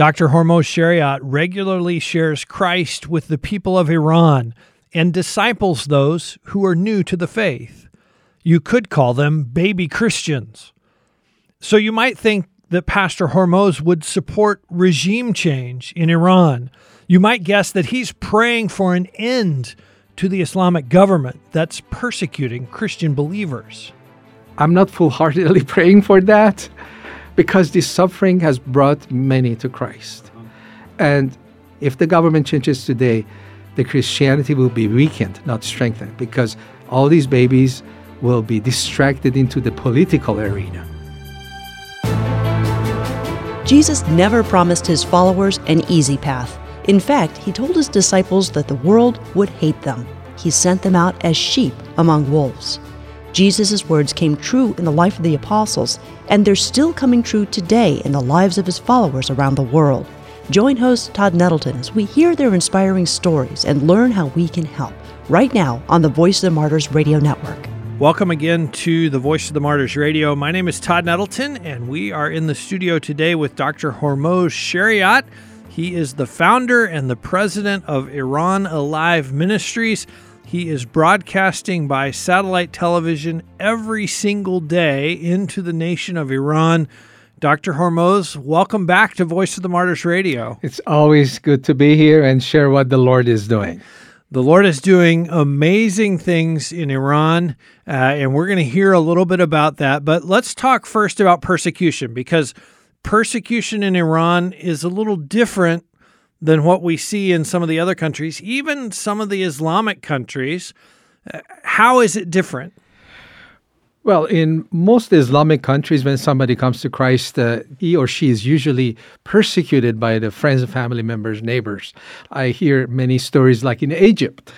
Dr. Hormoz Shariat regularly shares Christ with the people of Iran and disciples those who are new to the faith. You could call them baby Christians. So you might think that Pastor Hormoz would support regime change in Iran. You might guess that he's praying for an end to the Islamic government that's persecuting Christian believers. I'm not full heartedly praying for that because this suffering has brought many to Christ. And if the government changes today, the Christianity will be weakened, not strengthened, because all these babies will be distracted into the political arena. Jesus never promised his followers an easy path. In fact, he told his disciples that the world would hate them. He sent them out as sheep among wolves. Jesus' words came true in the life of the apostles, and they're still coming true today in the lives of his followers around the world. Join host Todd Nettleton as we hear their inspiring stories and learn how we can help right now on the Voice of the Martyrs Radio Network. Welcome again to the Voice of the Martyrs Radio. My name is Todd Nettleton, and we are in the studio today with Dr. Hormoz Shariat. He is the founder and the president of Iran Alive Ministries. He is broadcasting by satellite television every single day into the nation of Iran. Dr. Hormoz, welcome back to Voice of the Martyrs Radio. It's always good to be here and share what the Lord is doing. The Lord is doing amazing things in Iran, uh, and we're going to hear a little bit about that. But let's talk first about persecution because persecution in Iran is a little different than what we see in some of the other countries, even some of the Islamic countries. Uh, how is it different? Well, in most Islamic countries, when somebody comes to Christ, uh, he or she is usually persecuted by the friends family members, neighbors. I hear many stories like in Egypt.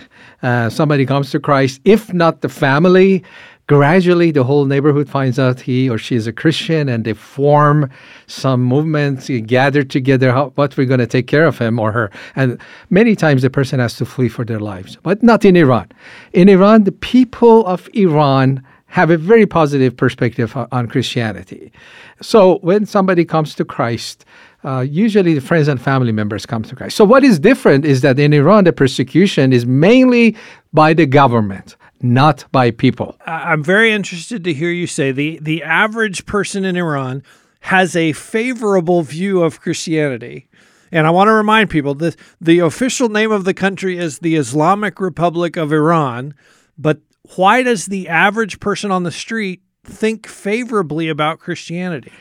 Uh, somebody comes to Christ, if not the family, gradually the whole neighborhood finds out he or she is a Christian and they form some movements, gather together how, what we're going to take care of him or her. And many times the person has to flee for their lives, but not in Iran. In Iran, the people of Iran have a very positive perspective on Christianity. So when somebody comes to Christ, uh, usually the friends and family members come to Christ. So what is different is that in Iran, the persecution is mainly by the government, not by people. I'm very interested to hear you say the the average person in Iran has a favorable view of Christianity. And I want to remind people that the official name of the country is the Islamic Republic of Iran, but why does the average person on the street think favorably about Christianity?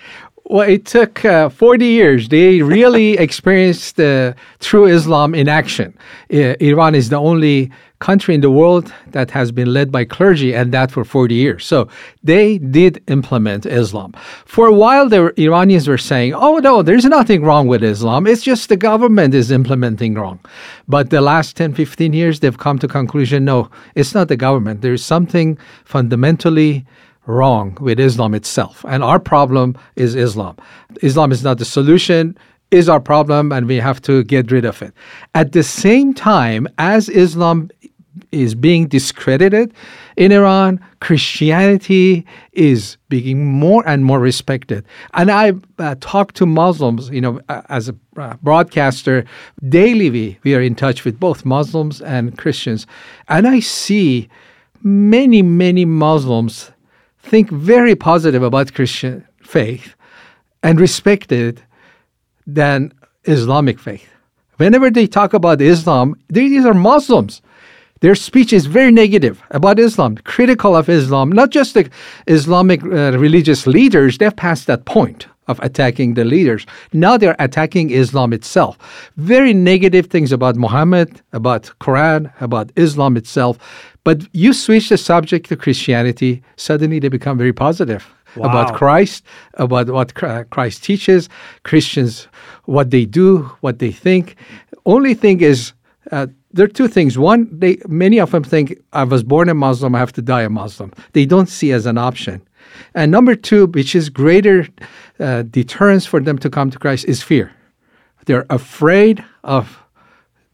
Well, it took uh, 40 years. They really experienced uh, true Islam in action. Uh, Iran is the only country in the world that has been led by clergy, and that for 40 years. So they did implement Islam. For a while, the Iranians were saying, oh, no, there's nothing wrong with Islam. It's just the government is implementing wrong. But the last 10, 15 years, they've come to conclusion, no, it's not the government. There's something fundamentally wrong with Islam itself. And our problem is Islam. Islam is not the solution, is our problem, and we have to get rid of it. At the same time, as Islam is being discredited in Iran, Christianity is being more and more respected. And I uh, talk to Muslims, you know, uh, as a uh, broadcaster, daily we, we are in touch with both Muslims and Christians. And I see many, many Muslims think very positive about Christian faith and respect it than Islamic faith. Whenever they talk about Islam, these are Muslims. Their speech is very negative about Islam, critical of Islam, not just the Islamic uh, religious leaders, they've passed that point of attacking the leaders. Now they're attacking Islam itself. Very negative things about Muhammad, about Quran, about Islam itself. But you switch the subject to Christianity, suddenly they become very positive wow. about Christ, about what Christ teaches, Christians, what they do, what they think. Only thing is, uh, there are two things. One, they many of them think I was born a Muslim, I have to die a Muslim. They don't see as an option. And number two, which is greater uh, deterrence for them to come to Christ, is fear. They're afraid of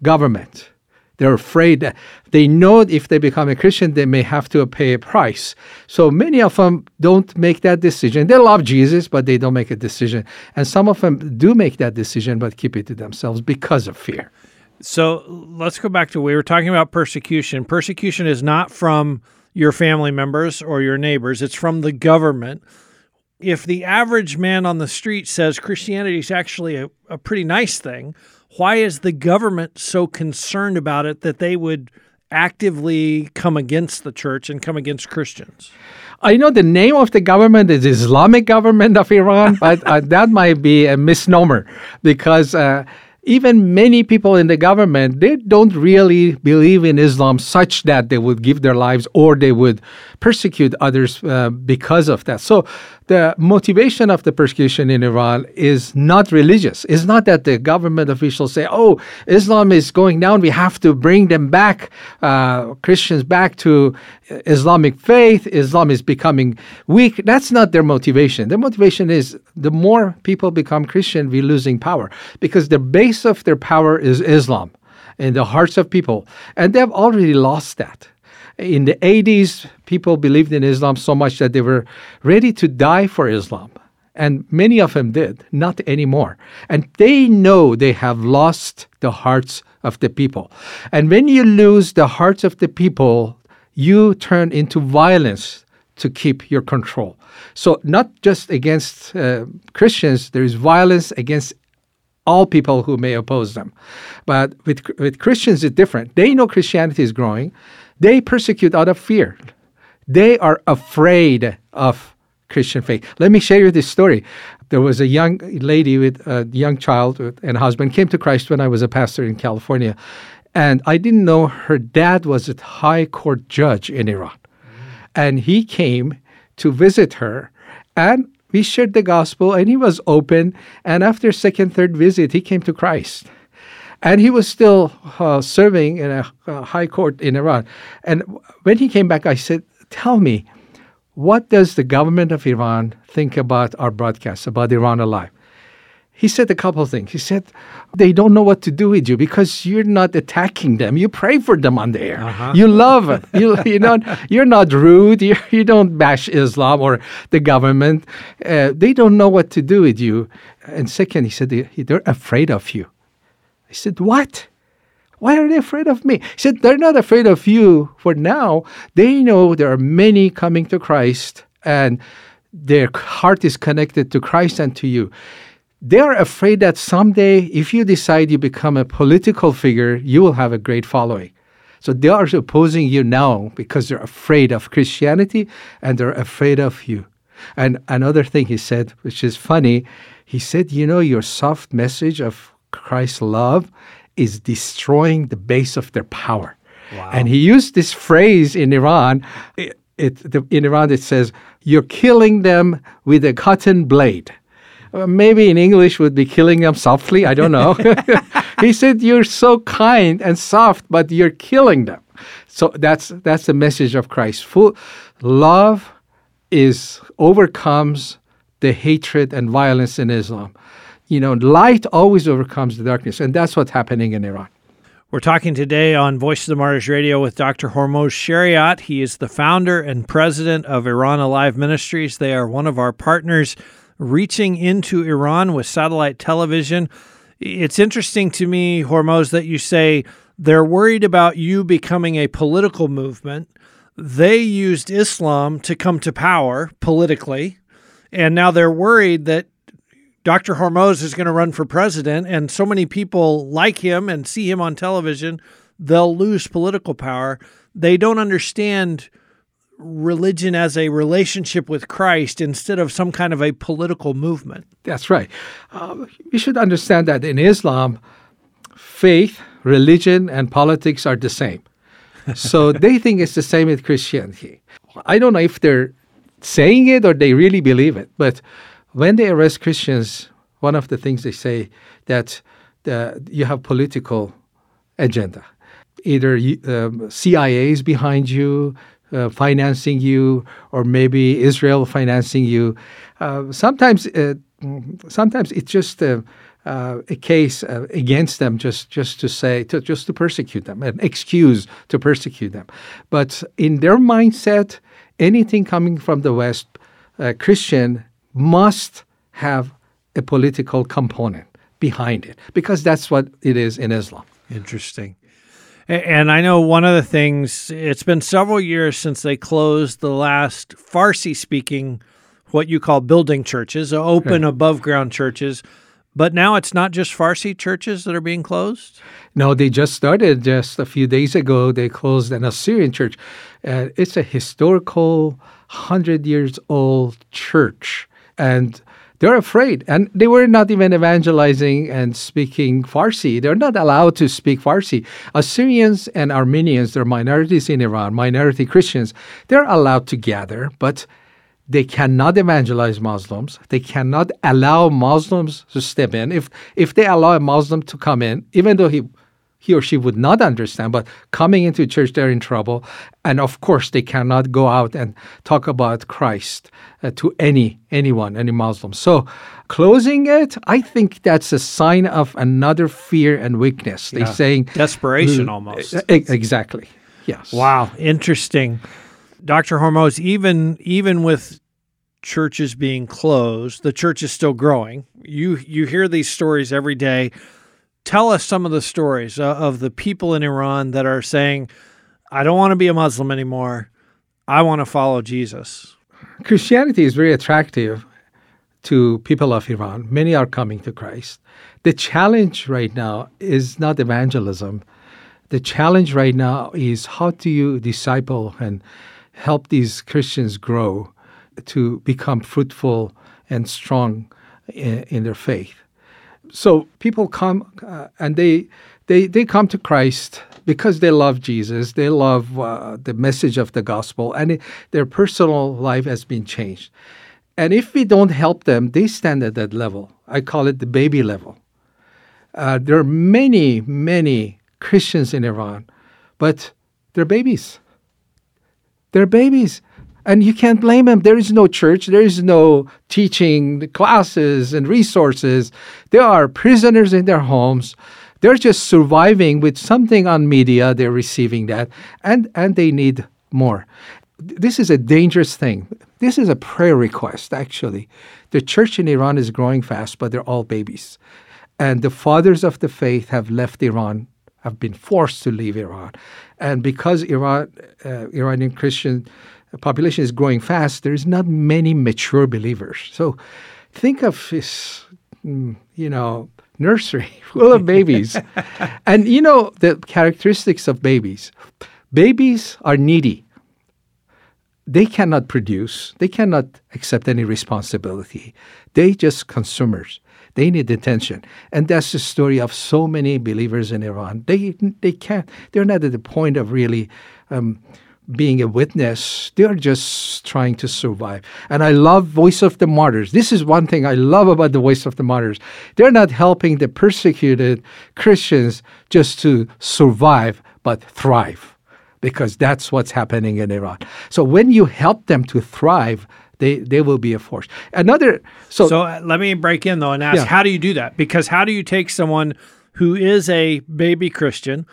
government They're afraid. They know if they become a Christian, they may have to pay a price. So many of them don't make that decision. They love Jesus, but they don't make a decision. And some of them do make that decision, but keep it to themselves because of fear. So let's go back to we were talking about persecution. Persecution is not from your family members or your neighbors, it's from the government. If the average man on the street says Christianity is actually a, a pretty nice thing, why is the government so concerned about it that they would actively come against the church and come against Christians? I know the name of the government is Islamic government of Iran, but uh, that might be a misnomer because uh, even many people in the government they don't really believe in Islam such that they would give their lives or they would persecute others uh, because of that. So the motivation of the persecution in Iran is not religious. It's not that the government officials say, "Oh, Islam is going down. We have to bring them back, uh, Christians back to Islamic faith. Islam is becoming weak." That's not their motivation. Their motivation is the more people become Christian, we're losing power because the base of their power is Islam in the hearts of people, and they've already lost that in the 80s, people believed in Islam so much that they were ready to die for Islam. And many of them did, not anymore. And they know they have lost the hearts of the people. And when you lose the hearts of the people, you turn into violence to keep your control. So, not just against uh, Christians, there is violence against all people who may oppose them. But with, with Christians, it's different. They know Christianity is growing. They persecute out of fear. They are afraid of Christian faith. Let me share you this story. There was a young lady with a young child and husband came to Christ when I was a pastor in California. And I didn't know her dad was a high court judge in Iran. And he came to visit her and we shared the gospel and he was open and after second third visit he came to Christ and he was still uh, serving in a, a, high court in Iran. And when he came back, I said, "Tell me, what does the government of Iran think about our broadcast about Iran Alive?" He said a couple of things. He said they don't know what to do with you because you're not attacking them. You pray for them on the air. Uh-huh. You love it. You you know you're not rude. You, you don't bash Islam or the government. Uh, they don't know what to do with you. And second, he said they, they're afraid of you. I said, What? Why are they afraid of me? He said, They're not afraid of you for now. They know there are many coming to Christ and their heart is connected to Christ and to you. They are afraid that someday, if you decide you become a political figure, you will have a great following. So they are opposing you now because they're afraid of Christianity and they're afraid of you. And another thing he said, which is funny, he said, You know, your soft message of Christ's love is destroying the base of their power. Wow. And he used this phrase in Iran. It, it, the, in Iran, it says, You're killing them with a cotton blade. Uh, maybe in English would be killing them softly. I don't know. he said, You're so kind and soft, but you're killing them. So that's that's the message of Christ. Full love is overcomes the hatred and violence in Islam you know, light always overcomes the darkness. And that's what's happening in Iran. We're talking today on Voice of the Martyrs Radio with Dr. Hormoz Shariat. He is the founder and president of Iran Alive Ministries. They are one of our partners reaching into Iran with satellite television. It's interesting to me, Hormoz, that you say they're worried about you becoming a political movement. They used Islam to come to power politically, and now they're worried that Dr. Hormoz is going to run for president, and so many people like him and see him on television, they'll lose political power. They don't understand religion as a relationship with Christ instead of some kind of a political movement. That's right. Uh, we should understand that in Islam, faith, religion, and politics are the same. so they think it's the same with Christianity. I don't know if they're saying it or they really believe it, but when they arrest Christians, one of the things they say that the, you have political agenda. Either um, CIA is behind you, uh, financing you, or maybe Israel financing you. Uh, sometimes, uh, sometimes it's just uh, uh, a case uh, against them just just to say to, just to persecute them, an excuse to persecute them. But in their mindset, anything coming from the West, uh, Christian must have a political component behind it because that's what it is in Islam. Interesting. And I know one of the things, it's been several years since they closed the last Farsi speaking, what you call building churches, open above ground churches. But now it's not just Farsi churches that are being closed? No, they just started just a few days ago. They closed an Assyrian church. Uh, it's a historical, 100 years old church. And they're afraid. And they were not even evangelizing and speaking Farsi. They're not allowed to speak Farsi. Assyrians and Armenians, they're minorities in Iran, minority Christians, they're allowed to gather, but they cannot evangelize Muslims. They cannot allow Muslims to step in. If if they allow a Muslim to come in, even though he he or she would not understand, but coming into church, they're in trouble. And of course, they cannot go out and talk about Christ uh, to any anyone, any Muslim. So, closing it, I think that's a sign of another fear and weakness. They're saying desperation almost. Exactly. Yes. Wow. Interesting. Dr. Hormoz, even even with churches being closed, the church is still growing. You you hear these stories every day tell us some of the stories uh, of the people in Iran that are saying, I don't want to be a Muslim anymore. I want to follow Jesus. Christianity is very attractive to people of Iran. Many are coming to Christ. The challenge right now is not evangelism. The challenge right now is how do you disciple and help these Christians grow to become fruitful and strong in, in their faith so people come uh, and they they they come to Christ because they love Jesus. They love uh, the message of the gospel, and it, their personal life has been changed. And if we don't help them, they stand at that level. I call it the baby level. Uh, there are many, many Christians in Iran, but they're babies. They're babies. And you can't blame them. There is no church, there is no teaching classes and resources. They are prisoners in their homes. They're just surviving with something on media. They're receiving that, and, and they need more. This is a dangerous thing. This is a prayer request, actually. The church in Iran is growing fast, but they're all babies. And the fathers of the faith have left Iran, have been forced to leave Iran. And because Iran, uh, Iranian Christian population is growing fast, there's not many mature believers. So think of this, mm, you know, nursery full of babies. and you know the characteristics of babies. Babies are needy. They cannot produce. They cannot accept any responsibility. They just consumers. They need attention, and that's the story of so many believers in Iran. They they can't. They're not at the point of really um, being a witness. They're just trying to survive. And I love Voice of the Martyrs. This is one thing I love about the Voice of the Martyrs. They're not helping the persecuted Christians just to survive, but thrive. Because that's what's happening in Iran. So when you help them to thrive, they, they will be a force. Another so so uh, let me break in though and ask yeah. how do you do that? Because how do you take someone who is a baby Christian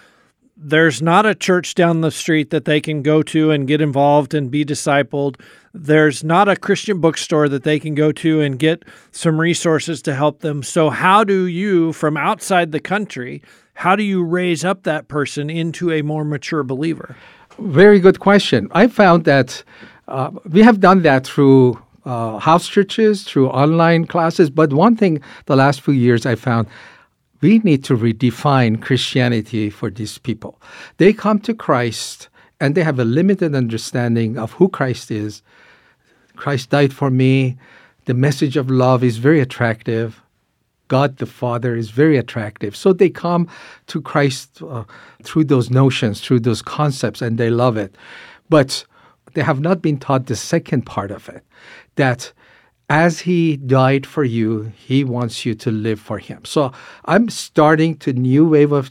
there's not a church down the street that they can go to and get involved and be discipled. There's not a Christian bookstore that they can go to and get some resources to help them. So, how do you, from outside the country, how do you raise up that person into a more mature believer? Very good question. I found that uh, we have done that through uh, house churches, through online classes. But one thing the last few years I found we need to redefine Christianity for these people. They come to Christ and they have a limited understanding of who Christ is. Christ died for me. The message of love is very attractive. God the Father is very attractive. So they come to Christ uh, through those notions, through those concepts, and they love it. But they have not been taught the second part of it that as he died for you, he wants you to live for him. So I'm starting to new wave of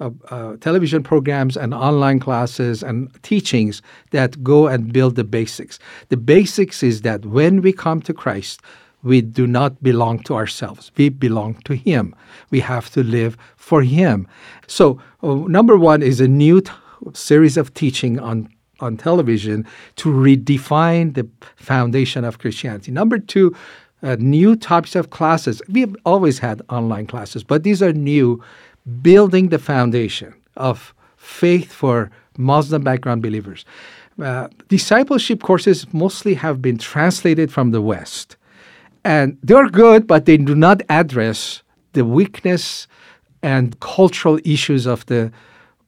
uh, uh, television programs and online classes and teachings that go and build the basics. The basics is that when we come to Christ, we do not belong to ourselves. We belong to Him. We have to live for Him. So, uh, number one is a new t- series of teaching on on television to redefine the foundation of Christianity. Number two, uh, new types of classes. We've always had online classes, but these are new, building the foundation of faith for Muslim background believers. Uh, discipleship courses mostly have been translated from the West. And they're good, but they do not address the weakness and cultural issues of the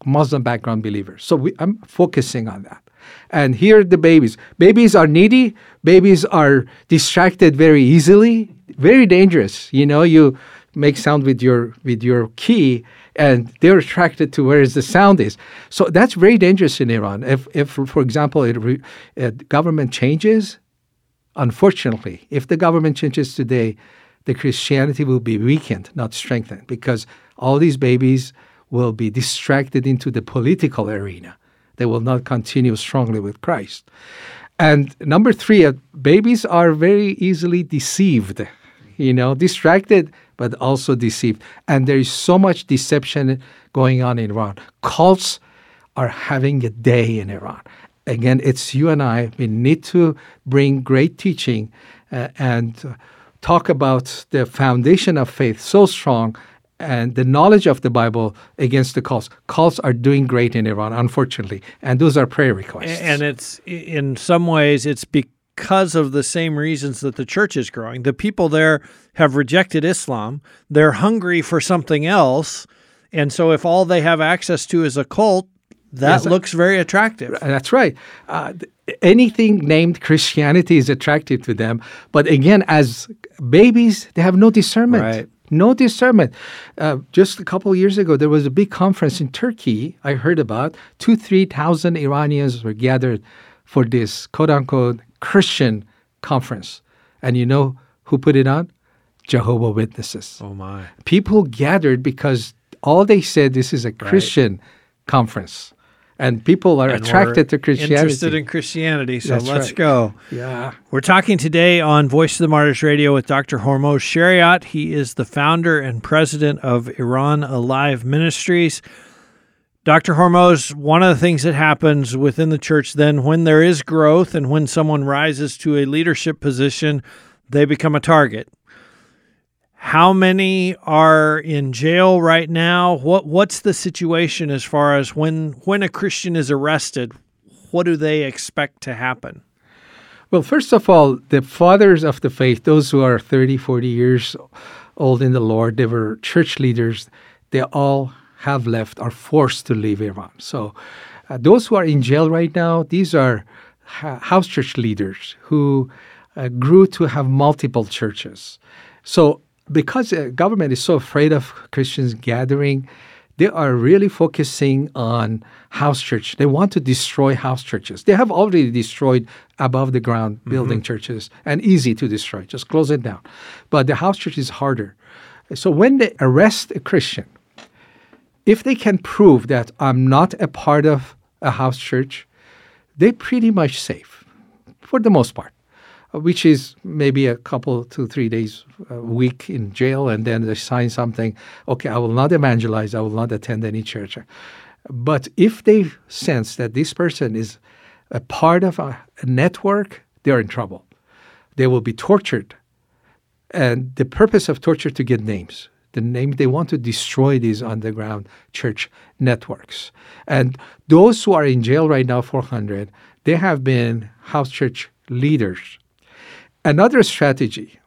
Muslim background believers. So we, I'm focusing on that. And here the babies. Babies are needy. Babies are distracted very easily. Very dangerous. You know, you make sound with your with your key, and they're attracted to where the sound is. So that's very dangerous in Iran. If, if for example, it re, uh, government changes, unfortunately, if the government changes today, the Christianity will be weakened, not strengthened, because all these babies will be distracted into the political arena. They will not continue strongly with Christ. And number three, uh, babies are very easily deceived, you know, distracted, but also deceived. And there is so much deception going on in Iran. Cults are having a day in Iran. Again, it's you and I. We need to bring great teaching uh, and talk about the foundation of faith so strong and the knowledge of the Bible against the cults. Cults are doing great in Iran, unfortunately, and those are prayer requests. And it's in some ways it's because of the same reasons that the church is growing. The people there have rejected Islam. They're hungry for something else, and so if all they have access to is a cult, that yes, looks very attractive. That's right. Uh, anything named Christianity is attractive to them. But again, as babies, they have no discernment. Right. No discernment. Uh, just a couple of years ago, there was a big conference in Turkey. I heard about two, three thousand Iranians were gathered for this quote unquote Christian conference, and you know who put it on? Jehovah Witnesses. Oh my! People gathered because all they said this is a Christian right. conference and people are and attracted to Christianity. Interested in Christianity, so That's let's right. go. Yeah. We're talking today on Voice of the Martyrs Radio with Dr. Hormoz Shariat. He is the founder and president of Iran Alive Ministries. Dr. Hormoz, one of the things that happens within the church then when there is growth and when someone rises to a leadership position, they become a target. How many are in jail right now? What what's the situation as far as when when a Christian is arrested? What do they expect to happen? Well, first of all, the fathers of the faith, those who are 30, 40 years old in the Lord, they were church leaders, they all have left, are forced to leave Iran. So, uh, those who are in jail right now, these are ha- house church leaders who uh, grew to have multiple churches. So, because the government is so afraid of Christians gathering, they are really focusing on house church. They want to destroy house churches. They have already destroyed above the ground mm-hmm. building mm-hmm. churches and easy to destroy. Just close it down. But the house church is harder. So when they arrest a Christian, if they can prove that I'm not a part of a house church, they're pretty much safe for the most part which is maybe a couple to three days a week in jail, and then they sign something. Okay, I will not evangelize. I will not attend any church. But if they sense that this person is a part of a, a network, they're in trouble. They will be tortured, and the purpose of torture to get names. The name they want to destroy these underground church networks. And those who are in jail right now, 400, they have been house church leaders Another strategy,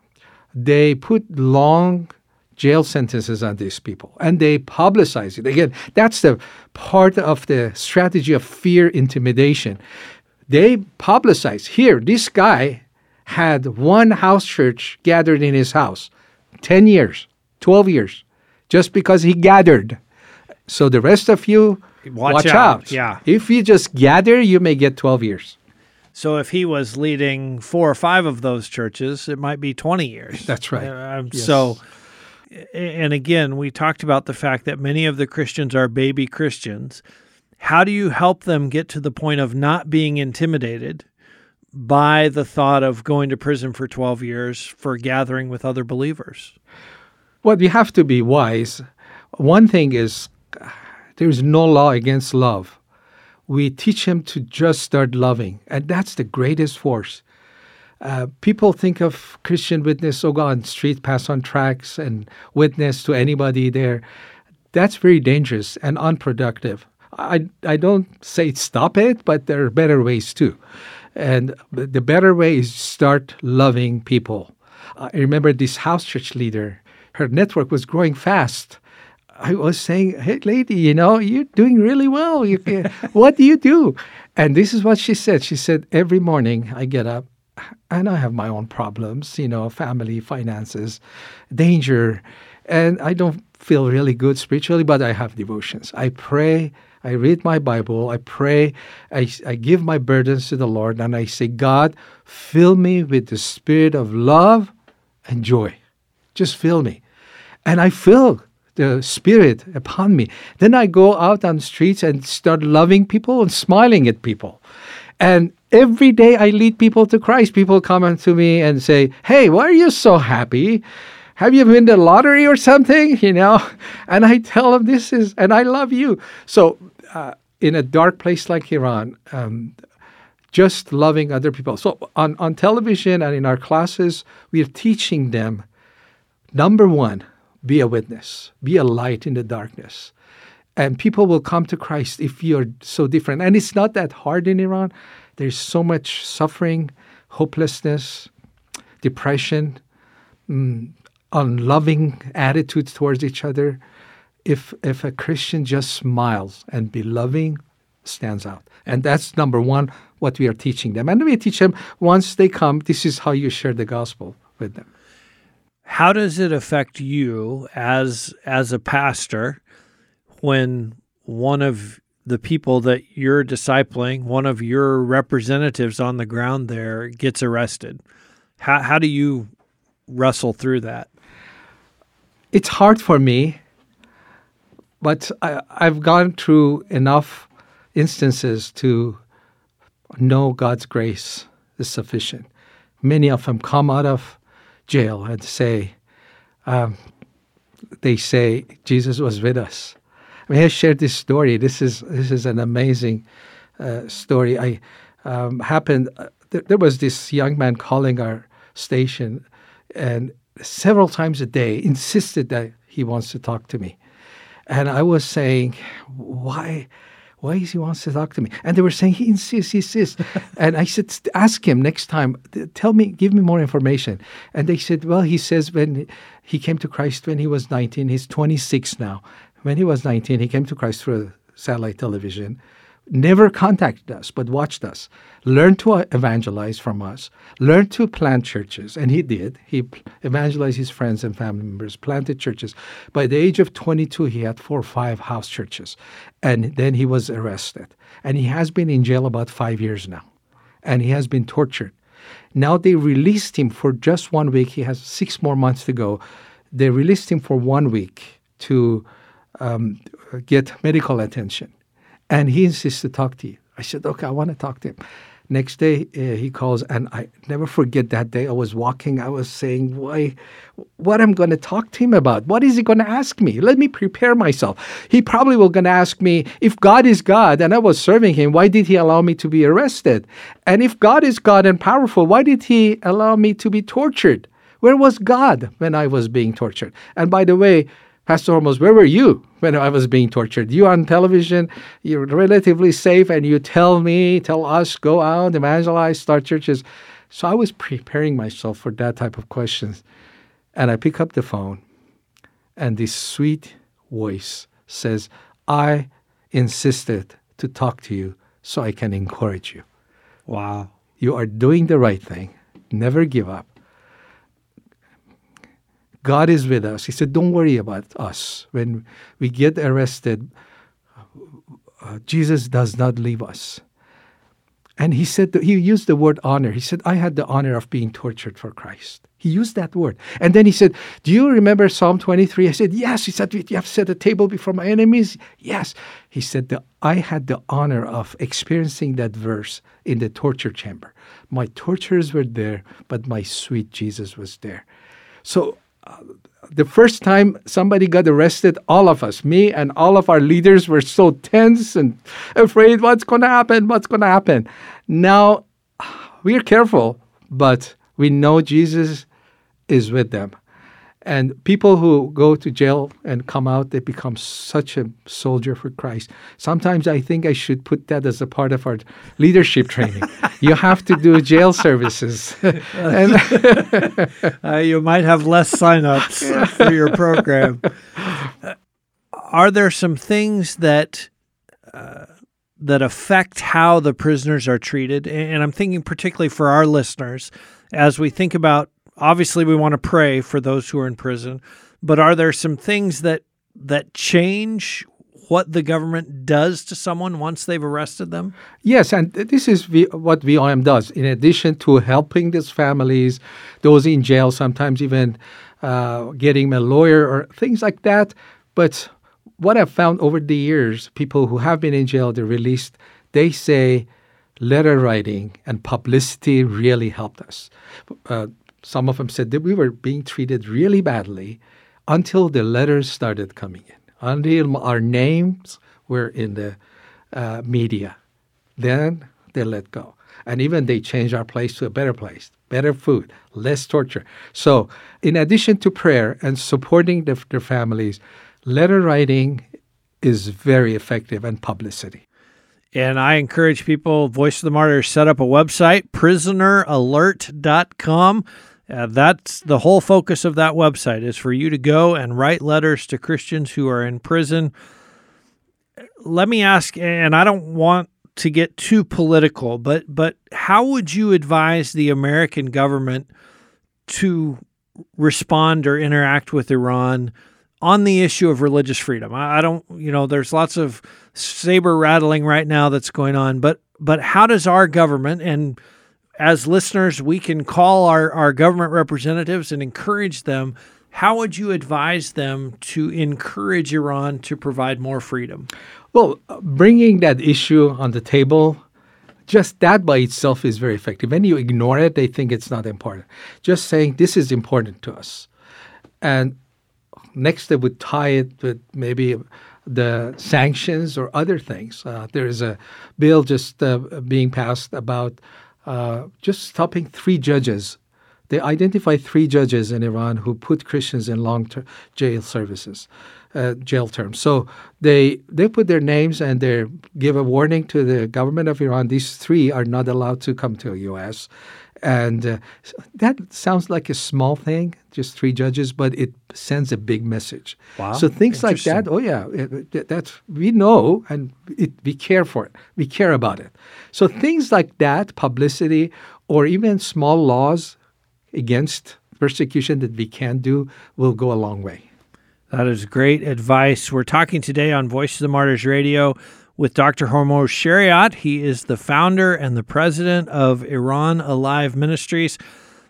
they put long jail sentences on these people and they publicize it. Again, that's the part of the strategy of fear intimidation. They publicize here, this guy had one house church gathered in his house 10 years, 12 years, just because he gathered. So the rest of you, watch, watch out. out. Yeah. If you just gather, you may get 12 years. So if he was leading four or five of those churches, it might be 20 years. That's right. Uh, yes. So, and again, we talked about the fact that many of the Christians are baby Christians. How do you help them get to the point of not being intimidated, by the thought of going to prison for 12 years for gathering with other believers? Well, we have to be wise. One thing is there is no law against love. We teach him to just start loving, and that's the greatest force. Uh, people think of Christian witness, oh, go on street, pass on tracks, and witness to anybody there. That's very dangerous and unproductive. I, I don't say stop it, but there are better ways too. And the better way is start loving people. I remember this house church leader, her network was growing fast. I was saying, "Hey, lady, you know, you're doing really well. You, what do you do?" And this is what she said. She said, "Every morning I get up, and I have my own problems, you know, family, finances, danger, and I don't feel really good spiritually, but I have devotions. I pray, I read my Bible, I pray, I, I give my burdens to the Lord, and I say, God, fill me with the spirit of love and joy. Just fill me. And I feel the Spirit upon me. Then I go out on the streets and start loving people and smiling at people. And every day I lead people to Christ. People come to me and say, Hey, why are you so happy? Have you won the lottery or something? You know? And I tell them this is, and I love you. So, uh, in a dark place like Iran, um, just loving other people. So, on, on television and in our classes, we are teaching them number one, be a witness, be a light in the darkness. And people will come to Christ if you're so different. And it's not that hard in Iran. There's so much suffering, hopelessness, depression, mm, unloving attitudes towards each other. If, if a Christian just smiles and be loving, stands out. And that's number one, what we are teaching them. And we teach them once they come, this is how you share the gospel with them. How does it affect you as as a pastor when one of the people that you're discipling, one of your representatives on the ground there gets arrested? How how do you wrestle through that? It's hard for me, but I, I've gone through enough instances to know God's grace is sufficient. Many of them come out of jail and say, um, they say Jesus was with us. I mean, I shared this story. This is this is an amazing uh, story. I um, happened. Uh, th- there was this young man calling our station, and several times a day insisted that he wants to talk to me, and I was saying, why? Why is he wants to talk to me? And they were saying, he insists, he insists. and I said, ask him next time, tell me, give me more information. And they said, well, he says when he came to Christ when he was 19, he's 26 now. When he was 19, he came to Christ through satellite television never contacted us, but watched us, learned to evangelize from us, learned to plant churches. And he did. He evangelized his friends and family members, planted churches. By the age of 22, he had four or five house churches. And then he was arrested. And he has been in jail about five years now. And he has been tortured. Now they released him for just one week. He has six more months to go. They released him for one week to um, get medical attention and he insists to talk to you. I said, okay, I want to talk to him. Next day, uh, he calls, and I never forget that day. I was walking, I was saying, why, what I'm going to talk to him about? What is he going to ask me? Let me prepare myself. He probably will going to ask me, if God is God and I was serving him, why did he allow me to be arrested? And if God is God and powerful, why did he allow me to be tortured? Where was God when I was being tortured? And by the way, Pastor Hormoz, where were you when I was being tortured? You on television, you're relatively safe, and you tell me, tell us, go out, evangelize, start churches. So I was preparing myself for that type of questions. And I pick up the phone, and this sweet voice says, I insisted to talk to you so I can encourage you. Wow. You are doing the right thing. Never give up. God is with us. He said, Don't worry about us. When we get arrested, uh, Jesus does not leave us. And he said, he used the word honor. He said, I had the honor of being tortured for Christ. He used that word. And then he said, Do you remember Psalm 23? I said, Yes. He said, You have set a table before my enemies? Yes. He said, I had the honor of experiencing that verse in the torture chamber. My torturers were there, but my sweet Jesus was there. So, the first time somebody got arrested, all of us, me and all of our leaders, were so tense and afraid what's going to happen, what's going to happen. Now, we're careful, but we know Jesus is with them. And people who go to jail and come out, they become such a soldier for Christ. Sometimes I think I should put that as a part of our leadership training. you have to do jail services. and uh, you might have less signups for your program. Uh, are there some things that uh, that affect how the prisoners are treated? And I'm thinking particularly for our listeners as we think about obviously we want to pray for those who are in prison, but are there some things that that change what the government does to someone once they've arrested them? Yes, and this is what VOM does. In addition to helping these families, those in jail, sometimes even uh, getting a lawyer or things like that. But what I've found over the years, people who have been in jail, they're released, they say letter writing and publicity really helped us. Uh, some of them said that we were being treated really badly until the letters started coming in, until our names were in the uh, media. Then they let go. And even they changed our place to a better place, better food, less torture. So, in addition to prayer and supporting the, their families, letter writing is very effective and publicity. And I encourage people, Voice of the Martyrs, set up a website, prisoneralert.com. Uh, that's the whole focus of that website is for you to go and write letters to Christians who are in prison. Let me ask, and I don't want to get too political, but but how would you advise the American government to respond or interact with Iran on the issue of religious freedom? I, I don't, you know, there's lots of saber rattling right now that's going on, but but how does our government and as listeners, we can call our, our government representatives and encourage them. How would you advise them to encourage Iran to provide more freedom? Well, bringing that issue on the table, just that by itself is very effective. When you ignore it, they think it's not important. Just saying this is important to us. And next, they would tie it with maybe the sanctions or other things. Uh, there is a bill just uh, being passed about uh, just stopping three judges. They identified three judges in Iran who put Christians in long ter- jail services, uh, jail terms. So they they put their names and they give a warning to the government of Iran. These three are not allowed to come to the U.S. And uh, that sounds like a small thing, just three judges, but it sends a big message. Wow. So things like that, oh yeah, it, that's we know and it, we care for it. We care about it. So things like that, publicity, or even small laws against persecution that we can do, will go a long way. That is great advice. We're talking today on Voice of the Martyrs Radio with Dr. Hormoz Shariat. He is the founder and the president of Iran Alive Ministries.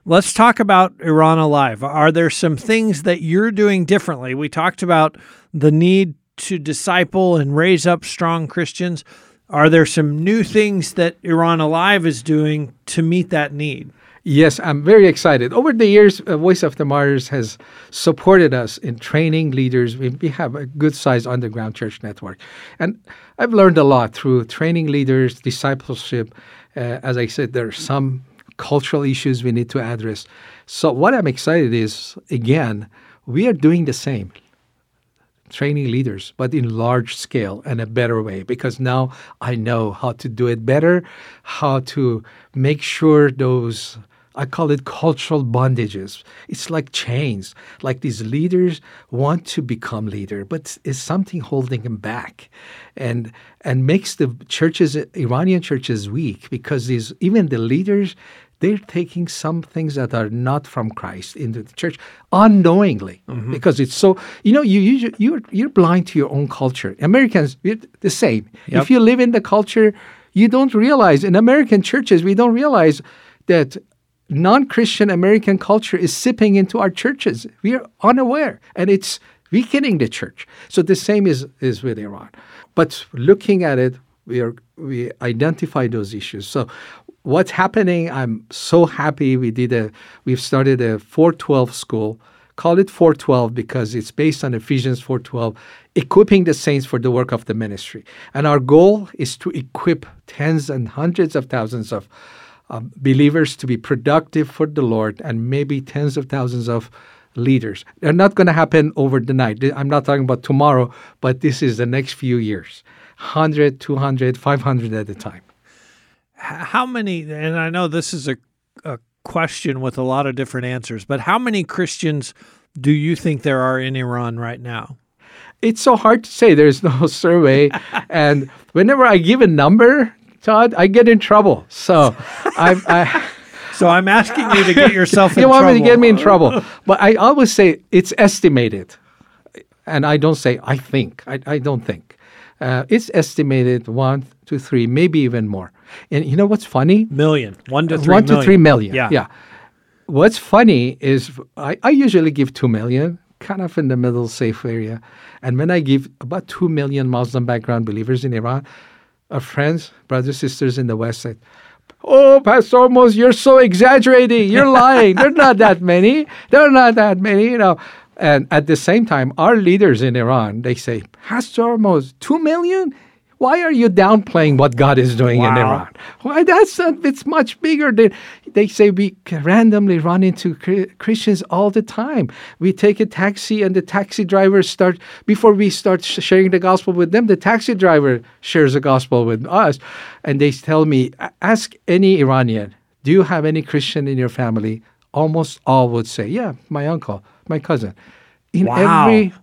Let's talk about Iran Alive. Are there some things that you're doing differently? We talked about the need to disciple and raise up strong Christians. Are there some new things that Iran Alive is doing to meet that need? Yes, I'm very excited. Over the years, uh, Voice of the Martyrs has supported us in training leaders. We, we have a good sized underground church network. And I've learned a lot through training leaders, discipleship. Uh, as I said, there are some cultural issues we need to address. So, what I'm excited is, again, we are doing the same training leaders, but in large scale and a better way because now I know how to do it better, how to make sure those I call it cultural bondages. It's like chains. Like these leaders want to become leader, but it's something holding them back, and and makes the churches, Iranian churches, weak because these even the leaders, they're taking some things that are not from Christ into the church unknowingly mm-hmm. because it's so. You know, you you you're you're blind to your own culture. Americans, the same. Yep. If you live in the culture You don't realize in American churches, we don't realize that non Christian American culture is sipping into our churches. We are unaware, and it's weakening the church. So the same is, is with Iran. But looking at it, we are we identify those issues. So what's happening? I'm so happy we did a we've started a 412 school. Call it 412 because it's based on Ephesians 412, equipping the saints for the work of the ministry. And our goal is to equip tens and hundreds of thousands of um, believers to be productive for the Lord and maybe tens of thousands of leaders. They're not going to happen over the night. I'm not talking about tomorrow, but this is the next few years 100, 200, 500 at a time. How many, and I know this is a, a question with a lot of different answers, but how many Christians do you think there are in Iran right now? It's so hard to say. There's no survey. and whenever I give a number, Todd, I get in trouble. So I, I so I'm asking you to get yourself in you want trouble. me to get me in trouble. But I always say it's estimated. And I don't say I think. I, I don't think. Uh, it's estimated one to three, maybe even more. And you know what's funny? Million. One to three One million. to three million. Yeah. Yeah. What's funny is I, I usually give two million, kind of in the middle safe area. And when I give about two million Muslim background believers in Iran, our friends, brothers, sisters in the West said, Oh, Pastor Hormoz, you're so exaggerating. You're lying. They're not that many. They're not that many, you know. And at the same time, our leaders in Iran, they say, Pastor Hormoz, two million? Why are you downplaying what God is doing in Iran? Why that's not, it's much bigger. They, they say we randomly run into Christians all the time. We take a taxi and the taxi driver start before we start sharing the gospel with them. The taxi driver shares the gospel with us, and they tell me, ask any Iranian, do you have any Christian in your family? Almost all would say, yeah, my uncle, my cousin. In Wow. every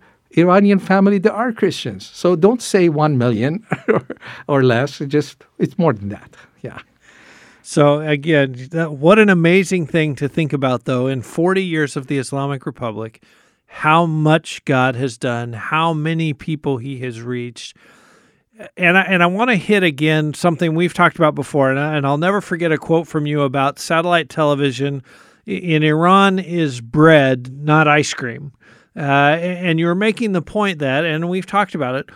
Iranian family, there are Christians. So don't say one million or, or less. It just it's more than that. Yeah. So again, that, what an amazing thing to think about, though. In 40 years of the Islamic Republic, how much God has done, how many people He has reached, and I, and I want to hit again something we've talked about before, and, I, and I'll never forget a quote from you about satellite television in Iran is bread, not ice cream. Uh, and you were making the point that, and we've talked about it,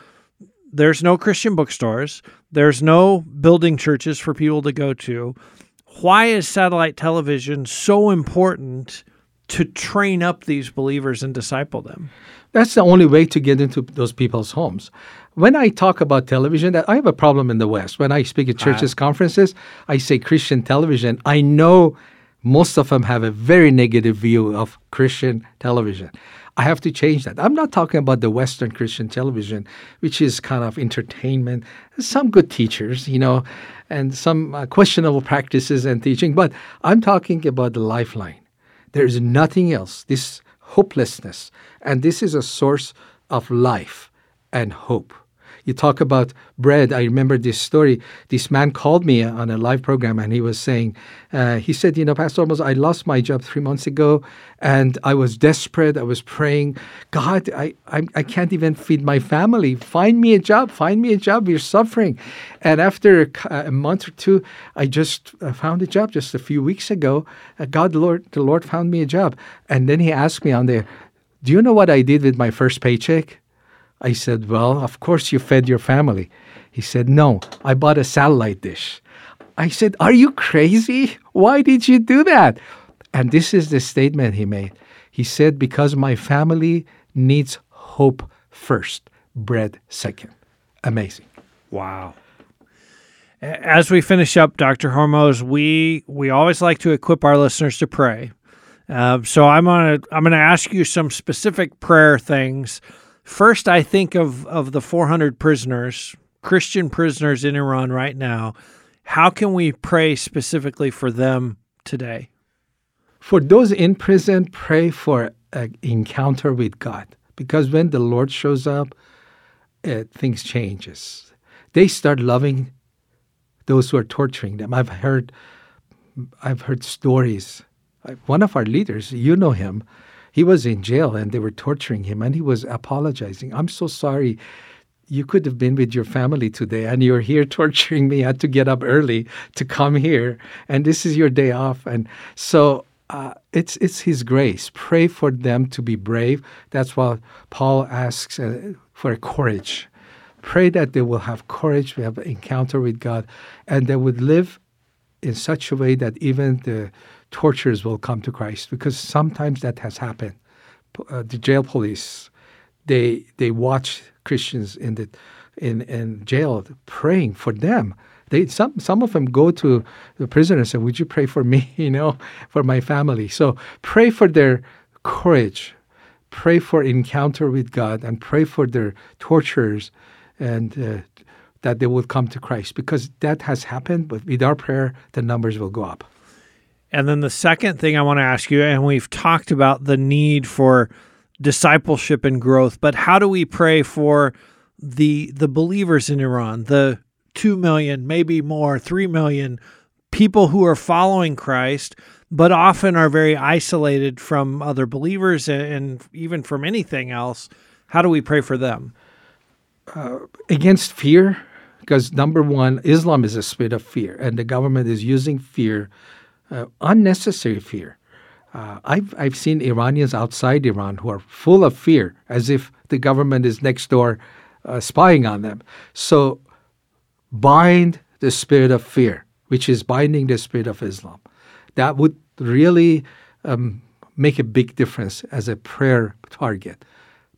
there's no Christian bookstores, there's no building churches for people to go to. Why is satellite television so important to train up these believers and disciple them? That's the only way to get into those people's homes. When I talk about television, that I have a problem in the West. When I speak at churches, conferences, I say Christian television. I know most of them have a very negative view of Christian television. I have to change that. I'm not talking about the Western Christian television, which is kind of entertainment, some good teachers, you know, and some uh, questionable practices and teaching, but I'm talking about the lifeline. There is nothing else. This hopelessness. And this is a source of life and hope. You talk about bread. I remember this story. This man called me on a live program and he was saying, uh, he said, You know, Pastor Hormoz, I lost my job three months ago and I was desperate. I was praying, God, I, I, I can't even feed my family. Find me a job. Find me a job. We're suffering. And after a month or two, I just uh, found a job just a few weeks ago. Uh, God, Lord, the Lord found me a job. And then he asked me on there, Do you know what I did with my first paycheck? I said, Well, of course you fed your family. He said, No, I bought a satellite dish. I said, Are you crazy? Why did you do that? And this is the statement he made. He said, Because my family needs hope first, bread second. Amazing. Wow. As we finish up, Dr. Hormoz, we we always like to equip our listeners to pray. Uh, so I'm gonna I'm gonna ask you some specific prayer things. First, I think of of the 400 prisoners, Christian prisoners in Iran right now. How can we pray specifically for them today? For those in prison, pray for an encounter with God. Because when the Lord shows up, uh, things changes. They start loving those who are torturing them. I've heard, I've heard stories. One of our leaders, you know him, he was in jail and they were torturing him and he was apologizing. I'm so sorry. you could have been with your family today and you're here torturing me. I had to get up early to come here, and this is your day off. And so uh, it's it's His grace. Pray for them to be brave. That's why Paul asks uh, for courage. Pray that they will have courage to have encounter with God, and they would live in such a way that even the torturers will come to Christ. Because sometimes that has happened. Uh, the jail police, they they watch Christians in the in in jail praying for them they some some of them go to the prison and say, "Would you pray for me? You know, for my family." So pray for their courage, pray for encounter with God, and pray for their torturers, and uh, that they will come to Christ because that has happened. But with our prayer, the numbers will go up. And then the second thing I want to ask you, and we've talked about the need for discipleship and growth, but how do we pray for the the believers in Iran, the 2 million, maybe more, 3 million people who are following Christ, but often are very isolated from other believers and even from anything else. How do we pray for them? Uh, against fear, because number one, Islam is a spirit of fear, and the government is using fear, uh, unnecessary fear. Uh, I've I've seen Iranians outside Iran who are full of fear, as if the government is next door, uh, spying on them. So bind the spirit of fear, which is binding the spirit of Islam. That would really um, make a big difference as a prayer target.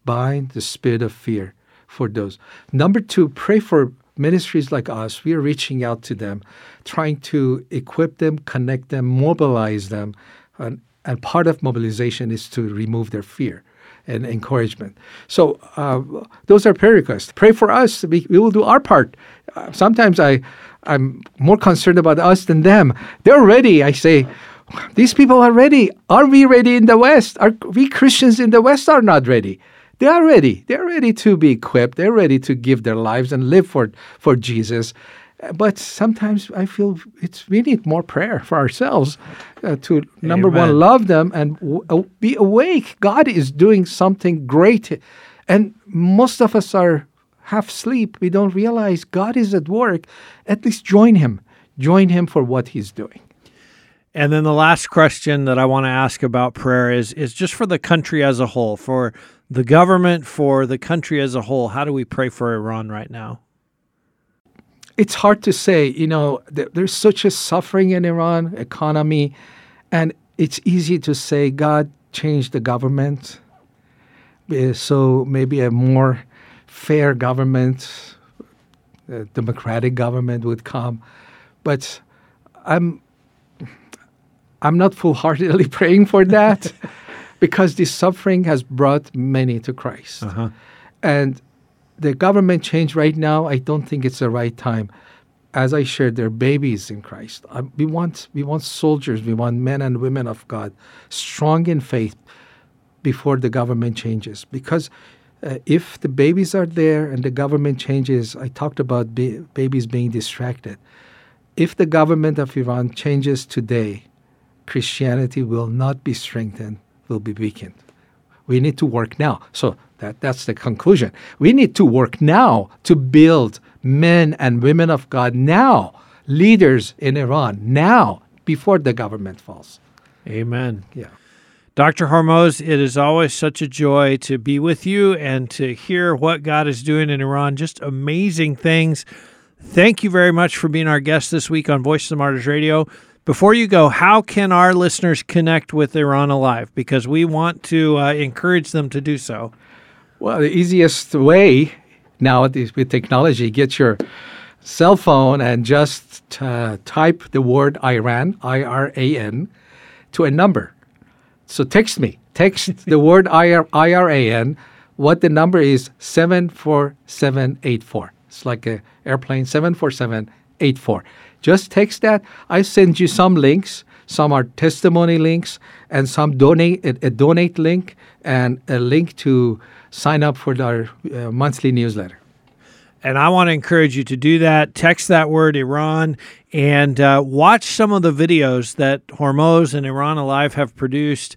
Bind the spirit of fear for those. Number two, pray for ministries like us. We are reaching out to them, trying to equip them, connect them, mobilize them. And, and part of mobilization is to remove their fear and encouragement. So uh, those are prayer requests. Pray for us. We, we will do our part. Uh, sometimes I, I'm more concerned about us than them. They're ready. I say, these people are ready. Are we ready in the West? Are we Christians in the West are not ready? They are ready. They're ready to be equipped. They're ready to give their lives and live for, for Jesus but sometimes I feel it's we need more prayer for ourselves uh, to number one love them and w- uh, be awake. God is doing something great, and most of us are half asleep. We don't realize God is at work. At least join Him. Join Him for what He's doing. And then the last question that I want to ask about prayer is is just for the country as a whole, for the government, for the country as a whole. How do we pray for Iran right now? it's hard to say. You know, th- there's such a suffering in Iran economy, and it's easy to say God changed the government, uh, so maybe a more fair government, a democratic government would come. But I'm I'm not full-heartedly praying for that because this suffering has brought many to Christ, uh-huh. and the government change right now, I don't think it's the right time. As I shared, they're babies in Christ. I, we want we want soldiers, we want men and women of God, strong in faith before the government changes. Because uh, if the babies are there and the government changes, I talked about ba- babies being distracted. If the government of Iran changes today, Christianity will not be strengthened, will be weakened. We need to work now. So that, that's the conclusion. We need to work now to build men and women of God now, leaders in Iran now, before the government falls. Amen. Yeah. Dr. Hormoz, it is always such a joy to be with you and to hear what God is doing in Iran. Just amazing things. Thank you very much for being our guest this week on Voice of the Martyrs Radio. Before you go, how can our listeners connect with Iran Alive? Because we want to uh, encourage them to do so. Well, the easiest way now with technology, get your cell phone and just uh, type the word Iran, I R A N, to a number. So text me. Text the word I R A N. What the number is 74784. It's like an airplane 74784. Just text that. I send you some links. Some are testimony links, and some donate a, a donate link, and a link to sign up for our uh, monthly newsletter. And I want to encourage you to do that. Text that word Iran and uh, watch some of the videos that Hormoz and Iran Alive have produced.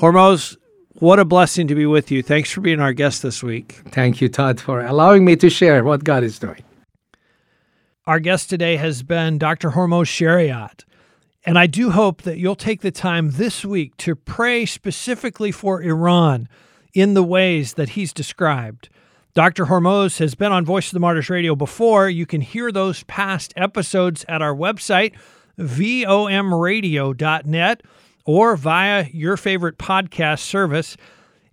Hormoz, What a blessing to be with you. Thanks for being our guest this week. Thank you, Todd, for allowing me to share what God is doing. Our guest today has been Dr. Hormoz Shariat. And I do hope that you'll take the time this week to pray specifically for Iran in the ways that he's described. Dr. Hormoz has been on Voice of the Martyrs Radio before. You can hear those past episodes at our website, vomradio.net, or via your favorite podcast service.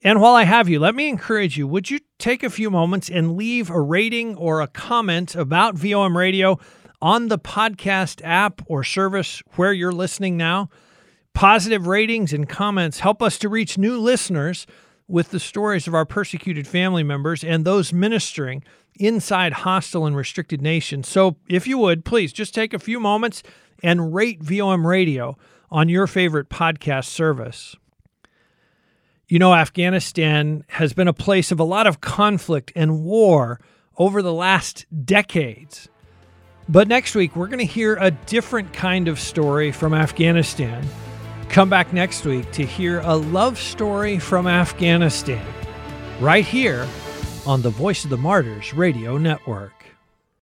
And while I have you, let me encourage you would you take a few moments and leave a rating or a comment about VOM Radio on the podcast app or service where you're listening now? Positive ratings and comments help us to reach new listeners with the stories of our persecuted family members and those ministering inside hostile and restricted nations. So, if you would, please just take a few moments and rate VOM Radio on your favorite podcast service. You know, Afghanistan has been a place of a lot of conflict and war over the last decades. But next week, we're going to hear a different kind of story from Afghanistan. Come back next week to hear a love story from Afghanistan, right here on the Voice of the Martyrs Radio Network.